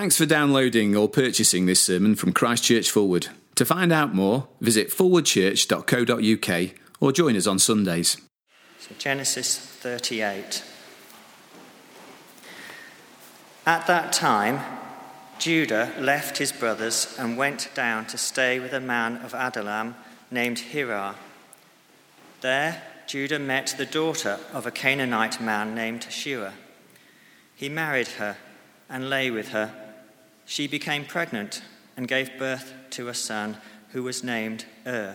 Thanks for downloading or purchasing this sermon from Christchurch Fulwood. To find out more, visit forwardchurch.co.uk or join us on Sundays. So Genesis 38. At that time, Judah left his brothers and went down to stay with a man of Adullam named Hirah. There, Judah met the daughter of a Canaanite man named Shua. He married her and lay with her. She became pregnant and gave birth to a son who was named Ur.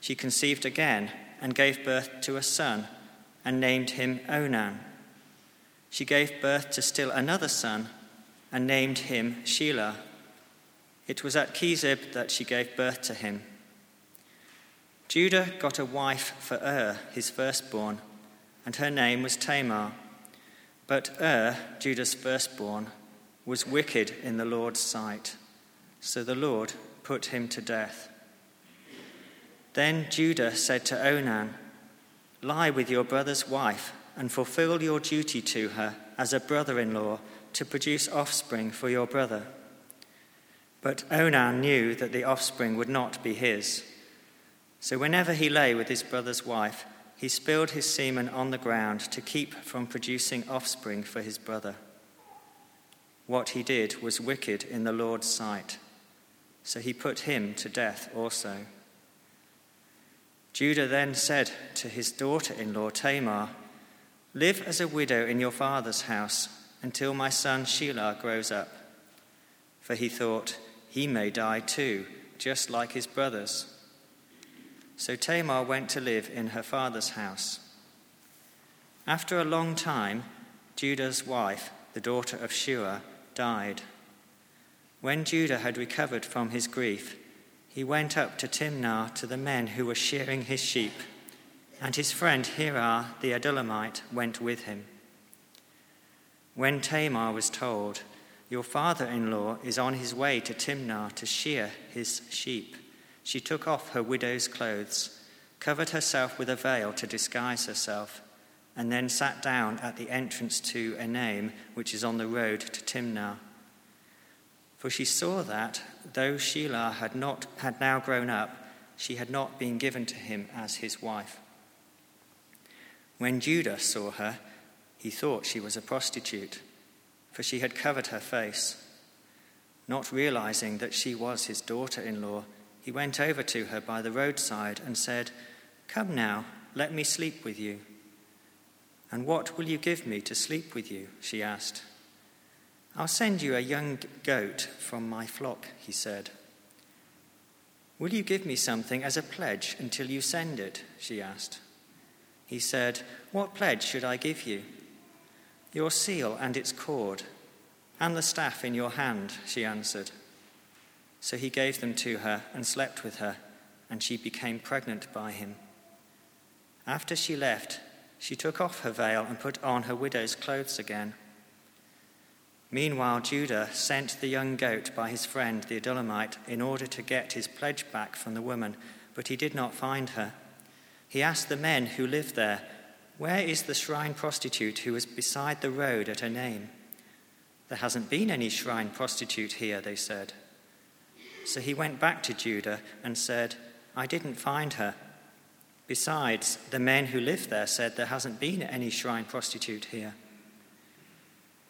She conceived again and gave birth to a son and named him Onan. She gave birth to still another son and named him Shelah. It was at Kezib that she gave birth to him. Judah got a wife for Ur, his firstborn, and her name was Tamar. But Ur, Judah's firstborn, was wicked in the Lord's sight, so the Lord put him to death. Then Judah said to Onan, Lie with your brother's wife and fulfill your duty to her as a brother in law to produce offspring for your brother. But Onan knew that the offspring would not be his. So whenever he lay with his brother's wife, he spilled his semen on the ground to keep from producing offspring for his brother. What he did was wicked in the Lord's sight, so he put him to death also. Judah then said to his daughter in law Tamar, Live as a widow in your father's house until my son Shelah grows up. For he thought, he may die too, just like his brothers. So Tamar went to live in her father's house. After a long time, Judah's wife, the daughter of Shua, died. When Judah had recovered from his grief, he went up to Timnah to the men who were shearing his sheep, and his friend Hirah the Adullamite went with him. When Tamar was told, Your father in law is on his way to Timnah to shear his sheep, she took off her widow's clothes, covered herself with a veil to disguise herself and then sat down at the entrance to Enaim, which is on the road to Timnah. For she saw that, though Shelah had, not, had now grown up, she had not been given to him as his wife. When Judah saw her, he thought she was a prostitute, for she had covered her face. Not realizing that she was his daughter in law, he went over to her by the roadside and said, Come now, let me sleep with you. And what will you give me to sleep with you? she asked. I'll send you a young goat from my flock, he said. Will you give me something as a pledge until you send it? she asked. He said, What pledge should I give you? Your seal and its cord, and the staff in your hand, she answered. So he gave them to her and slept with her, and she became pregnant by him. After she left, she took off her veil and put on her widow's clothes again. Meanwhile, Judah sent the young goat by his friend the Adullamite in order to get his pledge back from the woman, but he did not find her. He asked the men who lived there, Where is the shrine prostitute who was beside the road at Enaim? There hasn't been any shrine prostitute here, they said. So he went back to Judah and said, I didn't find her. Besides, the men who live there said there hasn't been any shrine prostitute here.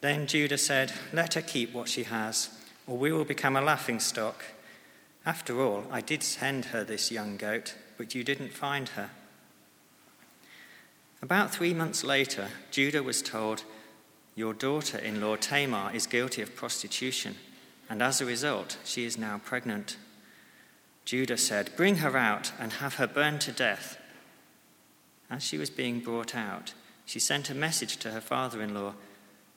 Then Judah said, Let her keep what she has, or we will become a laughing stock. After all, I did send her this young goat, but you didn't find her. About three months later, Judah was told, Your daughter in law Tamar is guilty of prostitution, and as a result, she is now pregnant. Judah said, Bring her out and have her burned to death. As she was being brought out, she sent a message to her father in law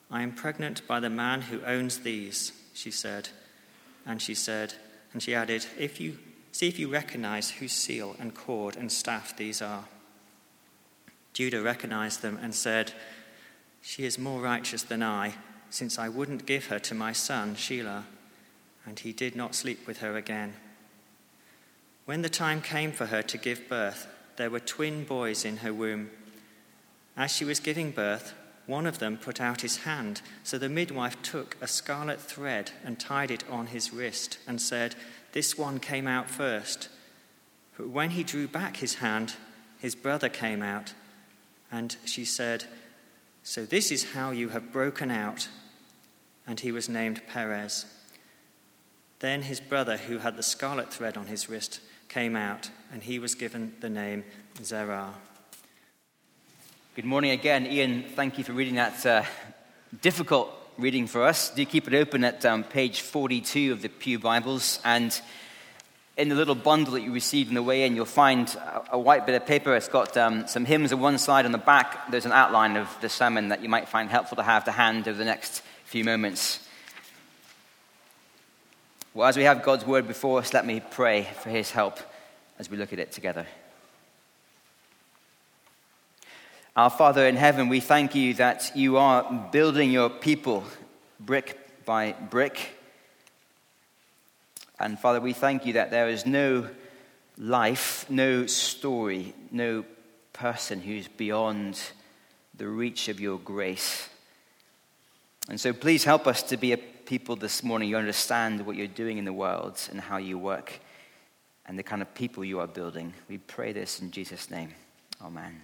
I am pregnant by the man who owns these, she said. And she said, and she added, if you see if you recognize whose seal and cord and staff these are. Judah recognized them and said, She is more righteous than I, since I wouldn't give her to my son, Shelah. And he did not sleep with her again. When the time came for her to give birth, there were twin boys in her womb. As she was giving birth, one of them put out his hand. So the midwife took a scarlet thread and tied it on his wrist and said, This one came out first. But when he drew back his hand, his brother came out. And she said, So this is how you have broken out. And he was named Perez. Then his brother, who had the scarlet thread on his wrist, came out, and he was given the name Zerah. Good morning again. Ian, thank you for reading that uh, difficult reading for us. Do keep it open at um, page 42 of the Pew Bibles. And in the little bundle that you received on the way in, you'll find a, a white bit of paper. It's got um, some hymns on one side. On the back, there's an outline of the sermon that you might find helpful to have to hand over the next few moments. Well, as we have God's word before us, let me pray for his help as we look at it together. Our Father in heaven, we thank you that you are building your people brick by brick. And Father, we thank you that there is no life, no story, no person who's beyond the reach of your grace. And so please help us to be a people this morning you understand what you're doing in the world and how you work and the kind of people you are building. We pray this in Jesus' name. Amen.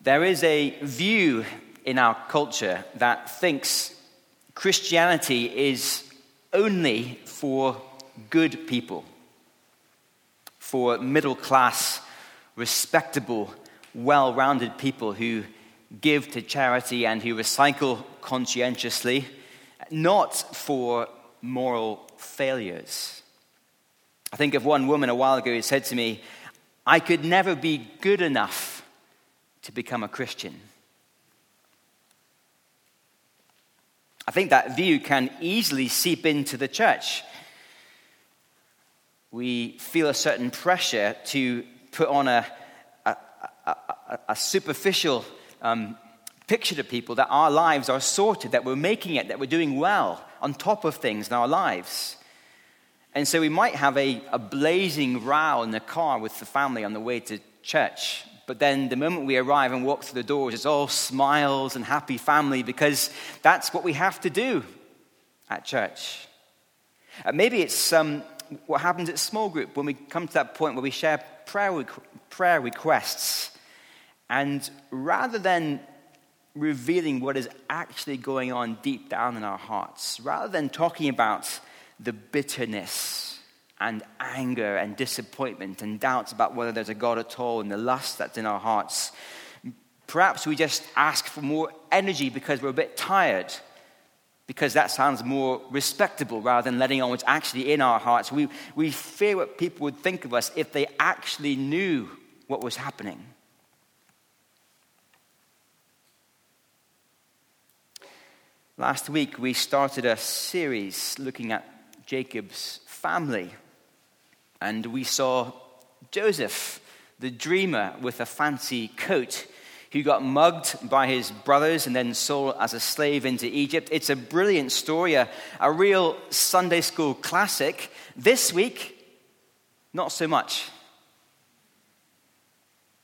There is a view in our culture that thinks Christianity is only for good people, for middle class, respectable, well rounded people who give to charity and who recycle conscientiously, not for moral failures. I think of one woman a while ago who said to me, I could never be good enough to become a Christian. I think that view can easily seep into the church. We feel a certain pressure to put on a, a, a, a superficial um, picture to people that our lives are sorted, that we're making it, that we're doing well on top of things in our lives. And so we might have a, a blazing row in the car with the family on the way to church. But then the moment we arrive and walk through the doors, it's all smiles and happy family because that's what we have to do at church. Uh, maybe it's um, what happens at small group when we come to that point where we share prayer, prayer requests. And rather than revealing what is actually going on deep down in our hearts, rather than talking about the bitterness and anger and disappointment and doubts about whether there's a God at all and the lust that's in our hearts. Perhaps we just ask for more energy because we're a bit tired, because that sounds more respectable rather than letting on what's actually in our hearts. We, we fear what people would think of us if they actually knew what was happening. Last week, we started a series looking at Jacob's family. And we saw Joseph, the dreamer with a fancy coat, who got mugged by his brothers and then sold as a slave into Egypt. It's a brilliant story, a, a real Sunday school classic. This week, not so much.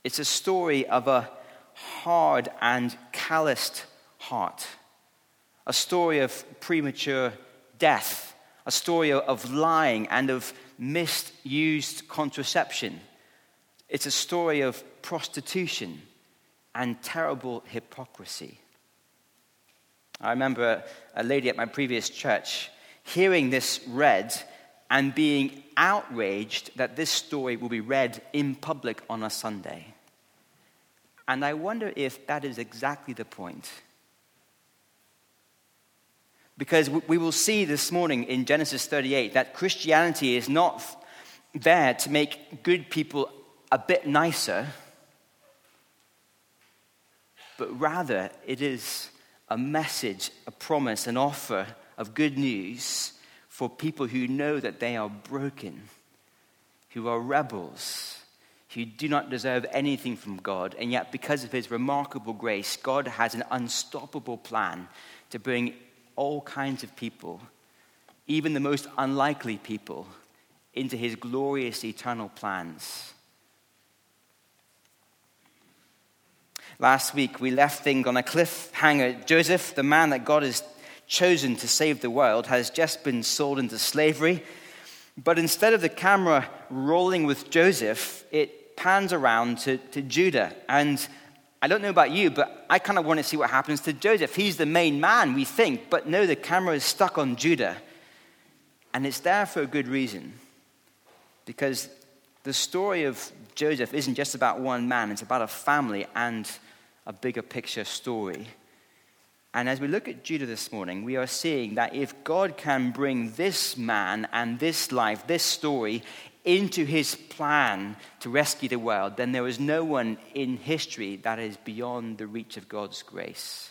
It's a story of a hard and calloused heart, a story of premature death, a story of lying and of misused contraception. It's a story of prostitution and terrible hypocrisy. I remember a lady at my previous church hearing this read and being outraged that this story will be read in public on a Sunday. And I wonder if that is exactly the point because we will see this morning in Genesis 38 that Christianity is not there to make good people a bit nicer, but rather it is a message, a promise, an offer of good news for people who know that they are broken, who are rebels, who do not deserve anything from God, and yet because of his remarkable grace, God has an unstoppable plan to bring all kinds of people, even the most unlikely people, into his glorious eternal plans. Last week, we left things on a cliffhanger. Joseph, the man that God has chosen to save the world, has just been sold into slavery. But instead of the camera rolling with Joseph, it pans around to, to Judah. And I don't know about you, but I kind of want to see what happens to Joseph. He's the main man, we think. But no, the camera is stuck on Judah. And it's there for a good reason. Because the story of Joseph isn't just about one man, it's about a family and a bigger picture story. And as we look at Judah this morning, we are seeing that if God can bring this man and this life, this story, into his plan to rescue the world, then there is no one in history that is beyond the reach of God's grace.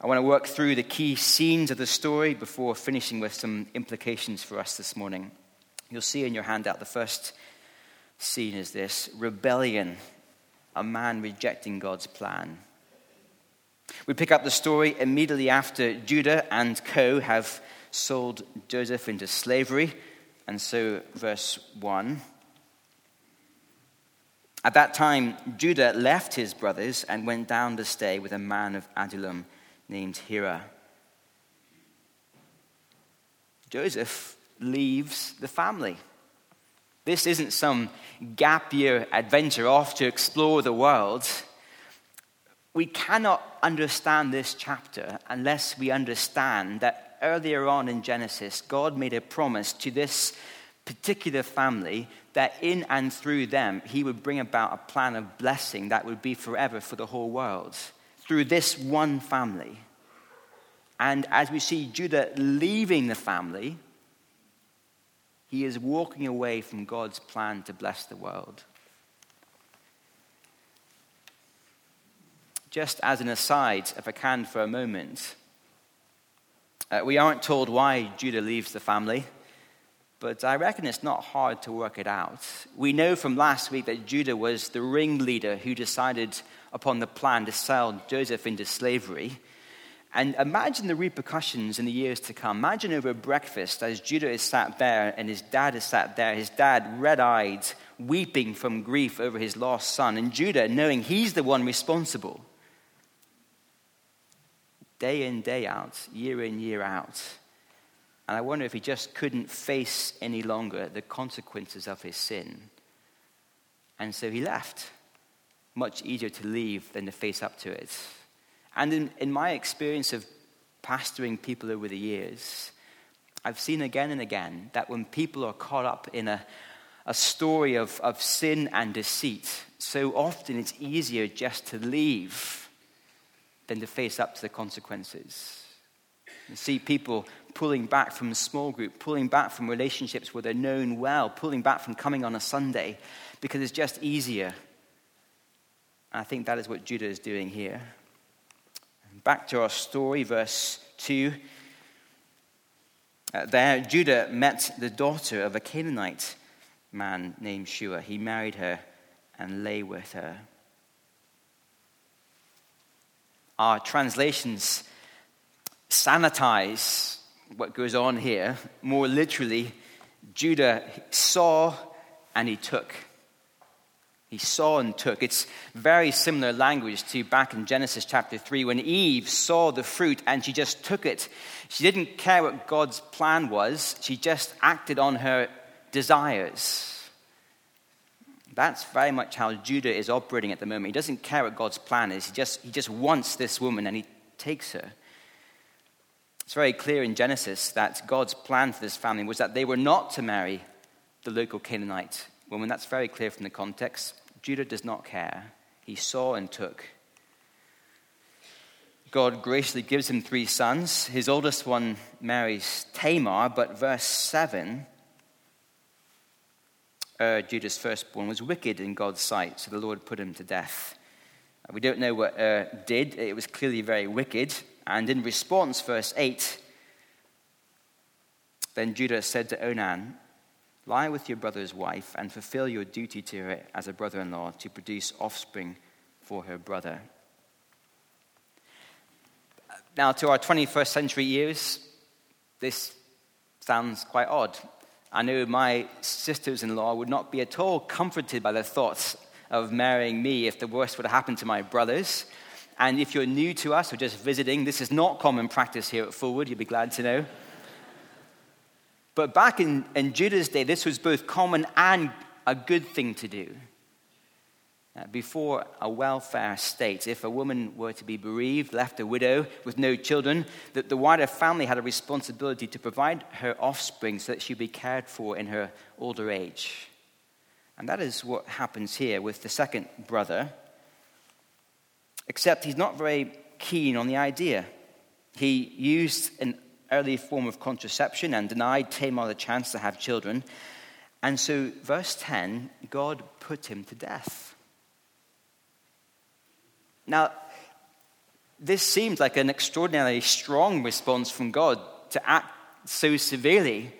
I want to work through the key scenes of the story before finishing with some implications for us this morning. You'll see in your handout the first scene is this rebellion, a man rejecting God's plan. We pick up the story immediately after Judah and co have sold Joseph into slavery. And so, verse 1. At that time, Judah left his brothers and went down to stay with a man of Adullam named Hirah. Joseph leaves the family. This isn't some gap year adventure off to explore the world. We cannot understand this chapter unless we understand that earlier on in Genesis, God made a promise to this particular family that in and through them, he would bring about a plan of blessing that would be forever for the whole world through this one family. And as we see Judah leaving the family, he is walking away from God's plan to bless the world. Just as an aside, if I can for a moment, uh, we aren't told why Judah leaves the family, but I reckon it's not hard to work it out. We know from last week that Judah was the ringleader who decided upon the plan to sell Joseph into slavery. And imagine the repercussions in the years to come. Imagine over breakfast as Judah is sat there and his dad is sat there, his dad red eyed, weeping from grief over his lost son, and Judah knowing he's the one responsible. Day in, day out, year in, year out. And I wonder if he just couldn't face any longer the consequences of his sin. And so he left. Much easier to leave than to face up to it. And in, in my experience of pastoring people over the years, I've seen again and again that when people are caught up in a, a story of, of sin and deceit, so often it's easier just to leave than to face up to the consequences. You see people pulling back from a small group, pulling back from relationships where they're known well, pulling back from coming on a Sunday because it's just easier. I think that is what Judah is doing here. Back to our story, verse 2. Uh, there, Judah met the daughter of a Canaanite man named Shua. He married her and lay with her. Our translations sanitize what goes on here. More literally, Judah saw and he took. He saw and took. It's very similar language to back in Genesis chapter 3 when Eve saw the fruit and she just took it. She didn't care what God's plan was, she just acted on her desires. That's very much how Judah is operating at the moment. He doesn't care what God's plan is, he just, he just wants this woman and he takes her. It's very clear in Genesis that God's plan for this family was that they were not to marry the local Canaanite woman. That's very clear from the context. Judah does not care. He saw and took. God graciously gives him three sons. His oldest one marries Tamar, but verse 7 uh, Judah's firstborn was wicked in God's sight, so the Lord put him to death. We don't know what uh, did. It was clearly very wicked. And in response, verse 8, then Judah said to Onan, Lie with your brother's wife and fulfill your duty to her as a brother in law to produce offspring for her brother. Now, to our 21st century ears, this sounds quite odd. I knew my sisters in law would not be at all comforted by the thoughts of marrying me if the worst would have happened to my brothers. And if you're new to us or just visiting, this is not common practice here at Fulwood, you'll be glad to know. But back in, in Judah's day, this was both common and a good thing to do. Uh, before a welfare state, if a woman were to be bereaved, left a widow with no children, that the wider family had a responsibility to provide her offspring so that she'd be cared for in her older age. And that is what happens here with the second brother, except he's not very keen on the idea. He used an early form of contraception and denied Tamar the chance to have children. And so, verse 10 God put him to death. Now, this seems like an extraordinarily strong response from God to act so severely.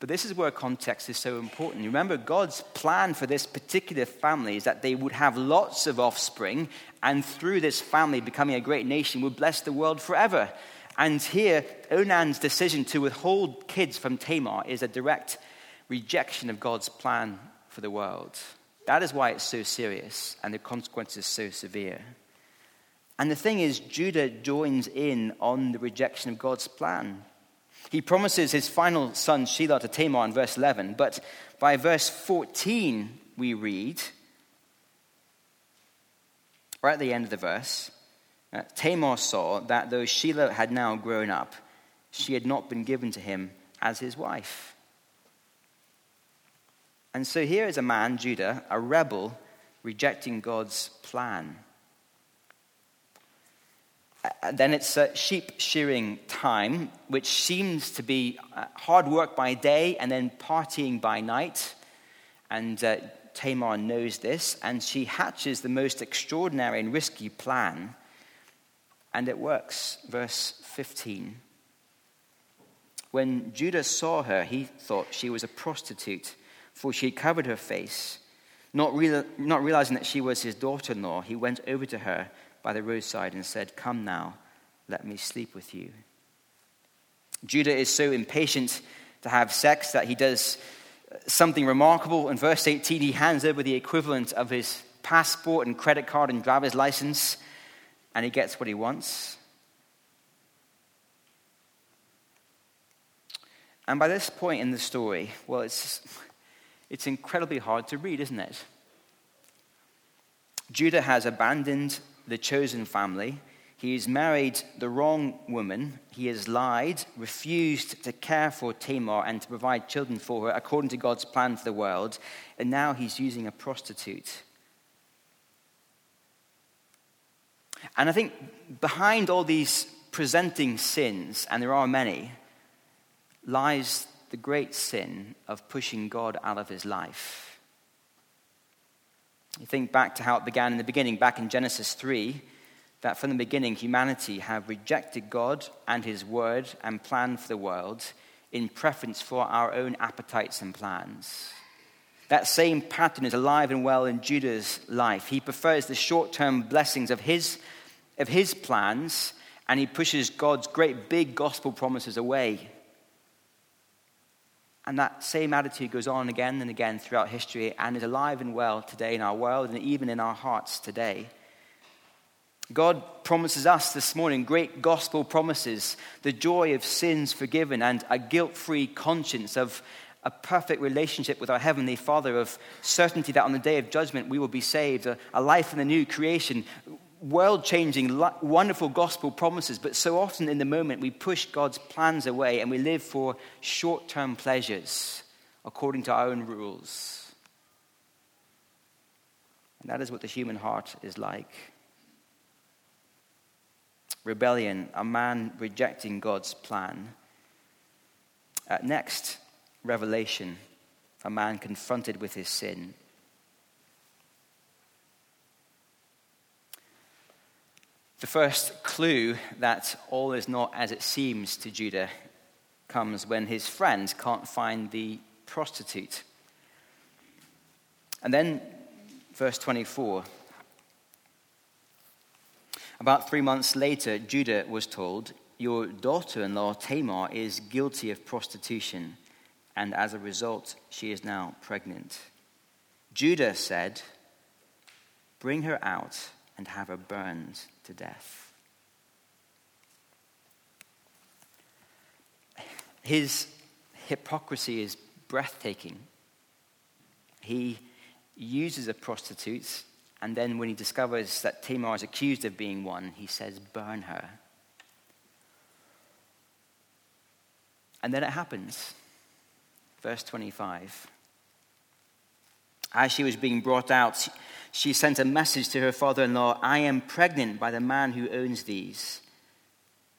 But this is where context is so important. Remember, God's plan for this particular family is that they would have lots of offspring, and through this family becoming a great nation, would bless the world forever. And here, Onan's decision to withhold kids from Tamar is a direct rejection of God's plan for the world. That is why it's so serious and the consequences so severe. And the thing is, Judah joins in on the rejection of God's plan. He promises his final son Shelah to Tamar in verse 11, but by verse 14, we read, right at the end of the verse, uh, Tamar saw that though Shelah had now grown up, she had not been given to him as his wife. And so here is a man, Judah, a rebel, rejecting God's plan. Uh, then it's sheep shearing time, which seems to be uh, hard work by day and then partying by night. And uh, Tamar knows this, and she hatches the most extraordinary and risky plan. And it works. Verse 15. When Judah saw her, he thought she was a prostitute for she covered her face. Not, real, not realizing that she was his daughter in law, he went over to her by the roadside and said, Come now, let me sleep with you. Judah is so impatient to have sex that he does uh, something remarkable. In verse 18, he hands over the equivalent of his passport and credit card and driver's license, and he gets what he wants. And by this point in the story, well, it's it's incredibly hard to read, isn't it? Judah has abandoned the chosen family. He has married the wrong woman. He has lied, refused to care for Tamar and to provide children for her according to God's plan for the world. And now he's using a prostitute. And I think behind all these presenting sins, and there are many, lies the great sin of pushing God out of his life. You think back to how it began in the beginning, back in Genesis 3, that from the beginning humanity have rejected God and his word and plan for the world in preference for our own appetites and plans. That same pattern is alive and well in Judah's life. He prefers the short term blessings of his, of his plans and he pushes God's great big gospel promises away and that same attitude goes on again and again throughout history and is alive and well today in our world and even in our hearts today. God promises us this morning great gospel promises the joy of sins forgiven and a guilt free conscience, of a perfect relationship with our Heavenly Father, of certainty that on the day of judgment we will be saved, a, a life in the new creation, world changing, wonderful gospel promises, but so often in the moment we push God's plans away and we live for short term pleasures according to our own rules. And that is what the human heart is like. Rebellion, a man rejecting God's plan. Uh, next, revelation, a man confronted with his sin. The first clue that all is not as it seems to Judah comes when his friends can't find the prostitute. And then, verse 24. About three months later, Judah was told, Your daughter in law Tamar is guilty of prostitution, and as a result, she is now pregnant. Judah said, Bring her out and have her burned to death. His hypocrisy is breathtaking. He uses a prostitute, and then when he discovers that Tamar is accused of being one, he says, Burn her. And then it happens. Verse 25. As she was being brought out, she sent a message to her father in law I am pregnant by the man who owns these,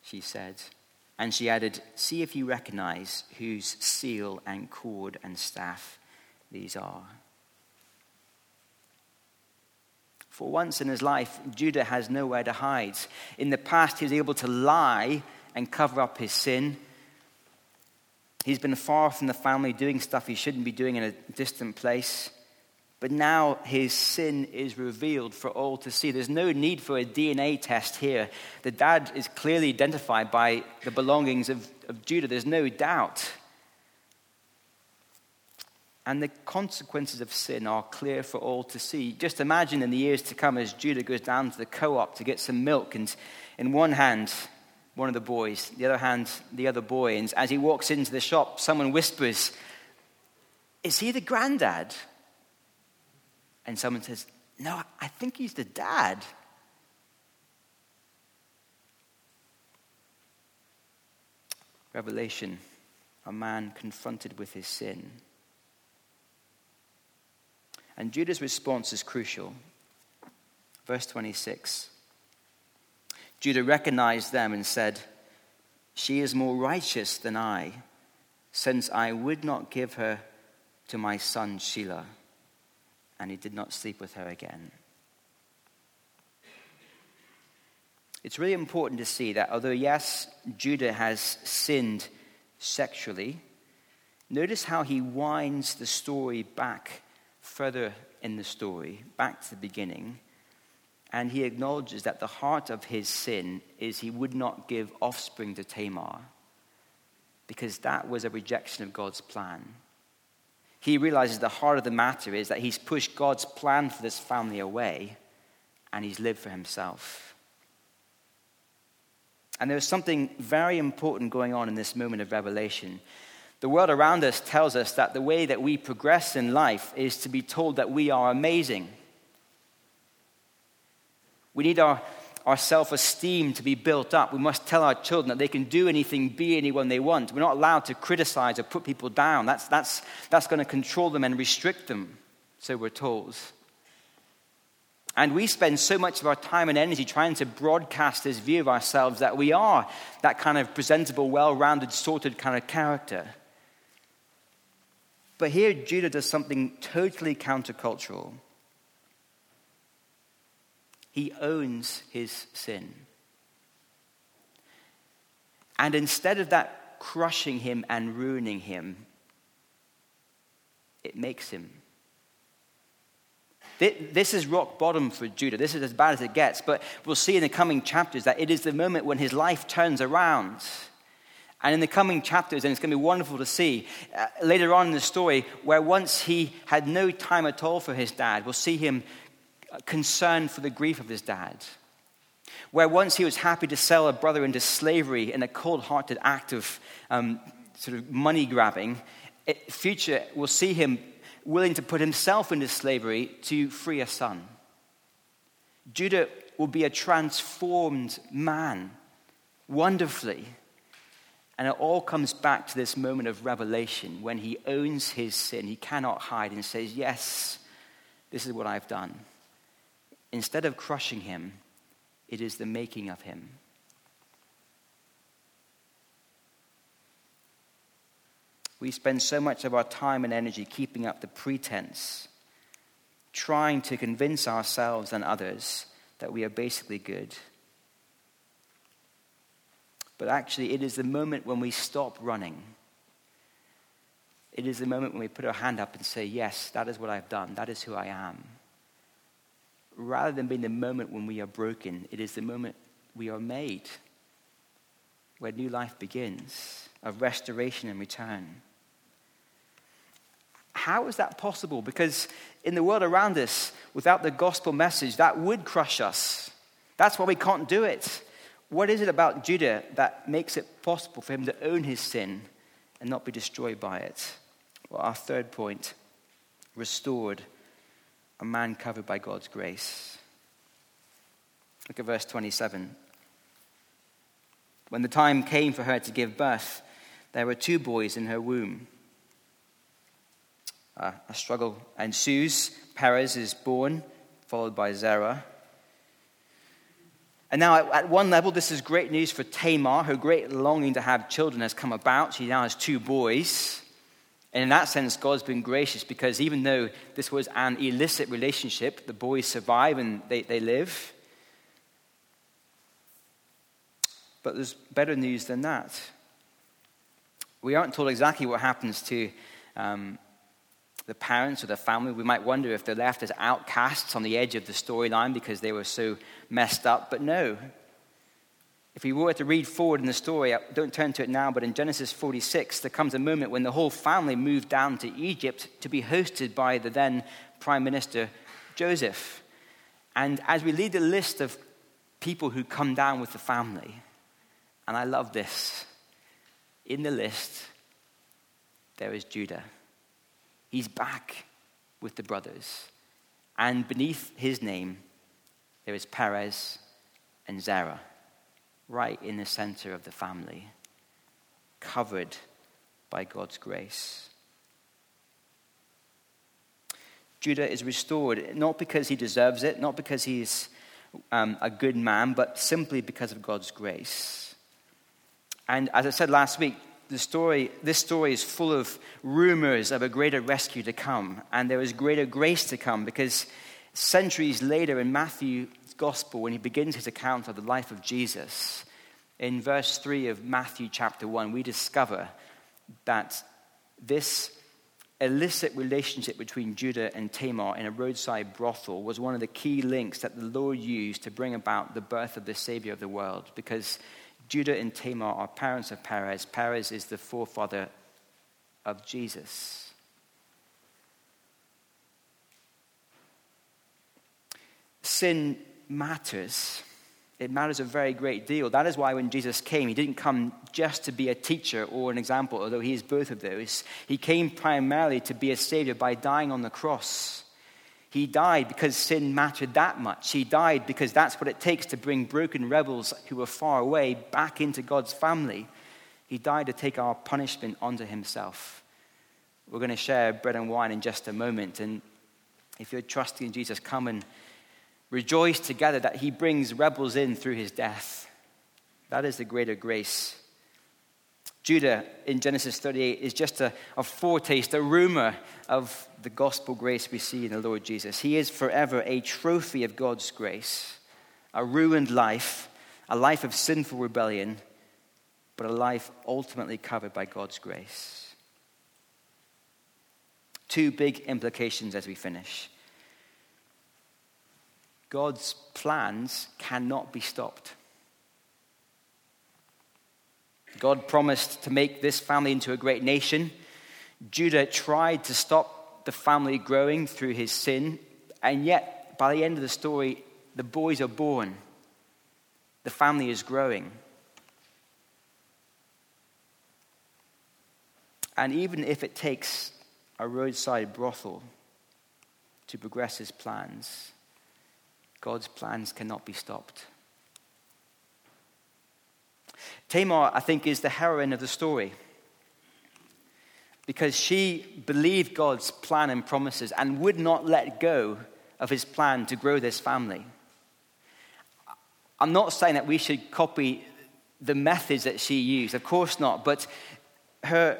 she said. And she added, See if you recognize whose seal and cord and staff these are. For once in his life, Judah has nowhere to hide. In the past, he was able to lie and cover up his sin. He's been far from the family, doing stuff he shouldn't be doing in a distant place. But now his sin is revealed for all to see. There's no need for a DNA test here. The dad is clearly identified by the belongings of, of Judah, there's no doubt. And the consequences of sin are clear for all to see. Just imagine in the years to come as Judah goes down to the co op to get some milk, and in one hand, one of the boys, the other hand, the other boy. And as he walks into the shop, someone whispers, Is he the granddad? And someone says, No, I think he's the dad. Revelation, a man confronted with his sin. And Judah's response is crucial. Verse 26 Judah recognized them and said, She is more righteous than I, since I would not give her to my son Shelah and he did not sleep with her again. It's really important to see that although, yes, Judah has sinned sexually, notice how he winds the story back further in the story, back to the beginning. And he acknowledges that the heart of his sin is he would not give offspring to Tamar because that was a rejection of God's plan he realizes the heart of the matter is that he's pushed God's plan for this family away and he's lived for himself. And there's something very important going on in this moment of revelation. The world around us tells us that the way that we progress in life is to be told that we are amazing. We need our our self esteem to be built up. We must tell our children that they can do anything, be anyone they want. We're not allowed to criticize or put people down. That's, that's, that's going to control them and restrict them, so we're told. And we spend so much of our time and energy trying to broadcast this view of ourselves that we are that kind of presentable, well rounded, sorted kind of character. But here, Judah does something totally countercultural. He owns his sin. And instead of that crushing him and ruining him, it makes him. This is rock bottom for Judah. This is as bad as it gets. But we'll see in the coming chapters that it is the moment when his life turns around. And in the coming chapters, and it's going to be wonderful to see uh, later on in the story, where once he had no time at all for his dad, we'll see him concern for the grief of his dad. Where once he was happy to sell a brother into slavery in a cold hearted act of um, sort of money grabbing, future will see him willing to put himself into slavery to free a son. Judah will be a transformed man, wonderfully. And it all comes back to this moment of revelation when he owns his sin. He cannot hide and says, Yes, this is what I've done. Instead of crushing him, it is the making of him. We spend so much of our time and energy keeping up the pretense, trying to convince ourselves and others that we are basically good. But actually, it is the moment when we stop running. It is the moment when we put our hand up and say, Yes, that is what I've done. That is who I am rather than being the moment when we are broken, it is the moment we are made, where new life begins, of restoration and return. How is that possible? Because in the world around us, without the gospel message, that would crush us. That's why we can't do it. What is it about Judah that makes it possible for him to own his sin and not be destroyed by it? Well, our third point restored, a man covered by God's grace. Look at verse 27. When the time came for her to give birth, there were two boys in her womb. Uh, a struggle ensues. Perez is born, followed by Zerah. And now, at, one level, this is great news for Tamar. Her great longing to have children has come about. She now has two boys. And in that sense, God's been gracious because even though this was an illicit relationship, the boys survive and they, they live. But there's better news than that. We aren't told exactly what happens to um, the parents or the family. We might wonder if they're left as outcasts on the edge of the storyline because they were so messed up. But no. If we were to read forward in the story, don't turn to it now, but in Genesis 46, there comes a moment when the whole family moved down to Egypt to be hosted by the then Prime Minister Joseph. And as we lead the list of people who come down with the family, and I love this, in the list, there is Judah. He's back with the brothers. And beneath his name, there is Perez and Zerah, right in the center of the family, covered by God's grace. Judah is restored, not because he deserves it, not because he's um, a good man, but simply because of God's grace. And as I said last week, the story, this story is full of rumors of a greater rescue to come, and there is greater grace to come because centuries later in Matthew's gospel, when he begins his account of the life of Jesus, in verse 3 of Matthew chapter 1, we discover that this illicit relationship between Judah and Tamar in a roadside brothel was one of the key links that the Lord used to bring about the birth of the Savior of the world because Judah and Tamar are parents of Perez. Perez is the forefather of Jesus. Sin matters. It matters a very great deal. That is why when Jesus came, he didn't come just to be a teacher or an example, although he is both of those. He came primarily to be a savior by dying on the cross. He died because sin mattered that much. He died because that's what it takes to bring broken rebels who were far away back into God's family. He died to take our punishment onto himself. We're going to share bread and wine in just a moment. And if you're trusting in Jesus, come and rejoice together that he brings rebels in through his death. That is the greater grace Judah in Genesis 38 is just a, a, foretaste, a rumor of the gospel grace we see in the Lord Jesus. He is forever a trophy of God's grace, a ruined life, a life of sinful rebellion, but a life ultimately covered by God's grace. Two big implications as we finish. God's plans cannot be stopped. God promised to make this family into a great nation. Judah tried to stop the family growing through his sin, and yet, by the end of the story, the boys are born. The family is growing. And even if it takes a roadside brothel to progress his plans, God's plans cannot be stopped. Tamar, I think, is the heroine of the story because she believed God's plan and promises and would not let go of his plan to grow this family. I'm not saying that we should copy the methods that she used, of course not, but her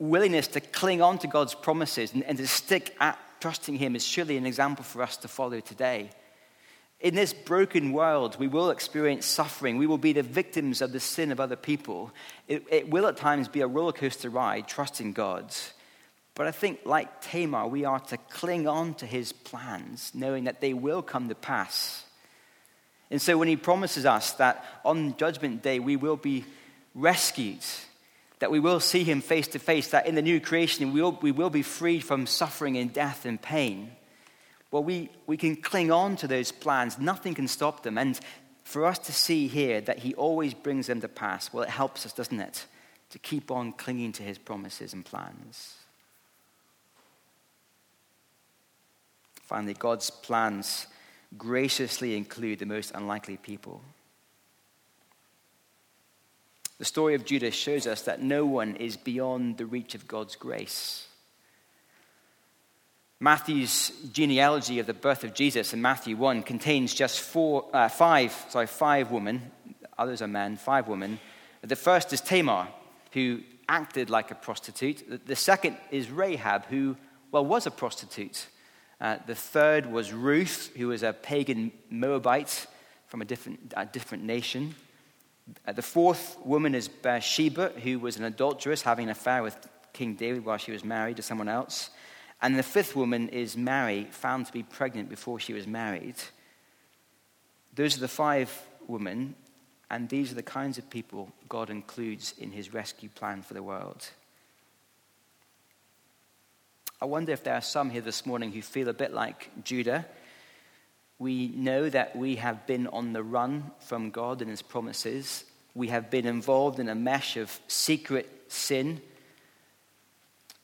willingness to cling on to God's promises and, and to stick at trusting him is surely an example for us to follow today. In this broken world, we will experience suffering. We will be the victims of the sin of other people. It, it will at times be a roller coaster ride, trusting God. But I think, like Tamar, we are to cling on to his plans, knowing that they will come to pass. And so when he promises us that on Judgment Day we will be rescued, that we will see him face to face, that in the new creation we will, we will be freed from suffering and death and pain. Well, we, we can cling on to those plans. Nothing can stop them. And for us to see here that he always brings them to pass, well, it helps us, doesn't it? To keep on clinging to his promises and plans. Finally, God's plans graciously include the most unlikely people. The story of Judas shows us that no one is beyond the reach of God's grace. Matthew's genealogy of the birth of Jesus in Matthew 1 contains just four, uh, five, sorry, five women, others are men, five women. The first is Tamar, who acted like a prostitute. The second is Rahab, who, well, was a prostitute. Uh, the third was Ruth, who was a pagan Moabite from a different, a different nation. Uh, the fourth woman is Bathsheba, who was an adulteress, having an affair with King David while she was married to someone else. And the fifth woman is Mary, found to be pregnant before she was married. Those are the five women, and these are the kinds of people God includes in his rescue plan for the world. I wonder if there are some here this morning who feel a bit like Judah we know that we have been on the run from God and His promises. We have been involved in a mesh of secret sin.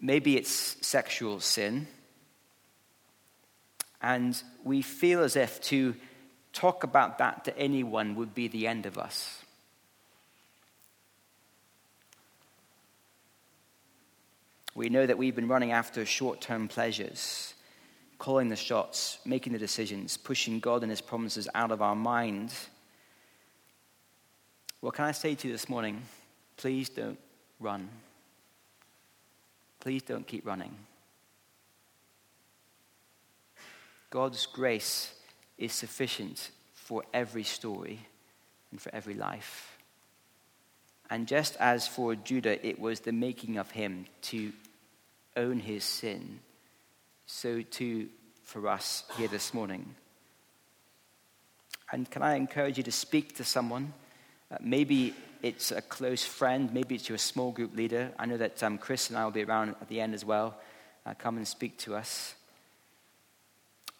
Maybe it's sexual sin. And we feel as if to talk about that to anyone would be the end of us. We know that we've been running after short term pleasures calling the shots, making the decisions, pushing God and His promises out of our mind. What can I say to you this morning, please don't run. Please don't keep running. God's grace is sufficient for every story and for every life. And just as for Judah, it was the making of him to own his sin so too for us here this morning. And can I encourage you to speak to someone? Uh, maybe it's a close friend, maybe it's your small group leader. I know that um, Chris and I will be around at the end as well. Uh, come and speak to us.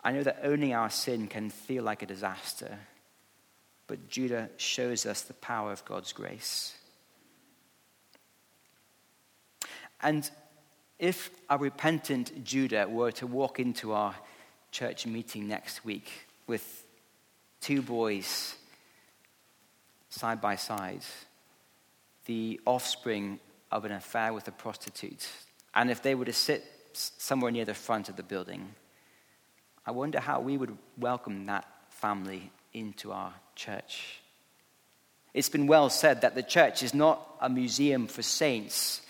I know that owning our sin can feel like a disaster, but Judah shows us the power of God's grace. And if a repentant Judah were to walk into our church meeting next week with two boys side by side, the offspring of an affair with a prostitute, and if they were to sit somewhere near the front of the building, I wonder how we would welcome that family into our church. It's been well said that the church is not a museum for saints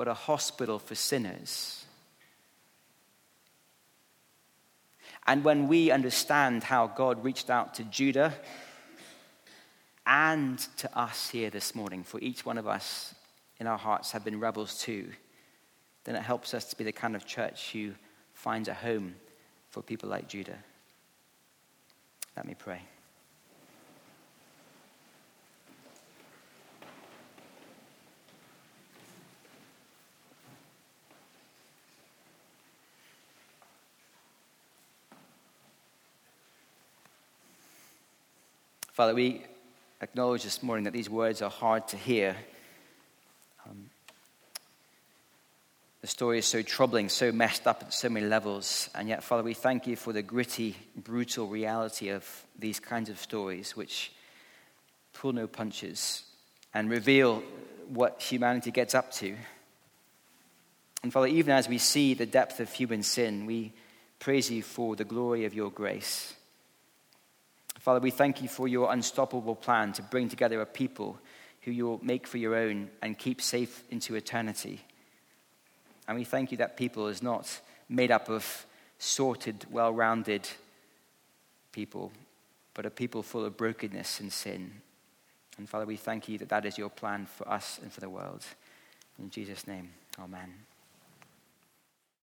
but a hospital for sinners. And when we understand how God reached out to Judah and to us here this morning, for each one of us in our hearts have been rebels too, then it helps us to be the kind of church who finds a home for people like Judah. Let me pray. Father, we acknowledge this morning that these words are hard to hear. Um, the story is so troubling, so messed up at so many levels. And yet, Father, we thank you for the gritty, brutal reality of these kinds of stories, which pull no punches and reveal what humanity gets up to. And Father, even as we see the depth of human sin, we praise you for the glory of your grace. Father, we thank you for your unstoppable plan to bring together a people who you'll make for your own and keep safe into eternity. And we thank you that people is not made up of sorted, well rounded people, but a people full of brokenness and sin. And Father, we thank you that that is your plan for us and for the world. In Jesus' name, amen.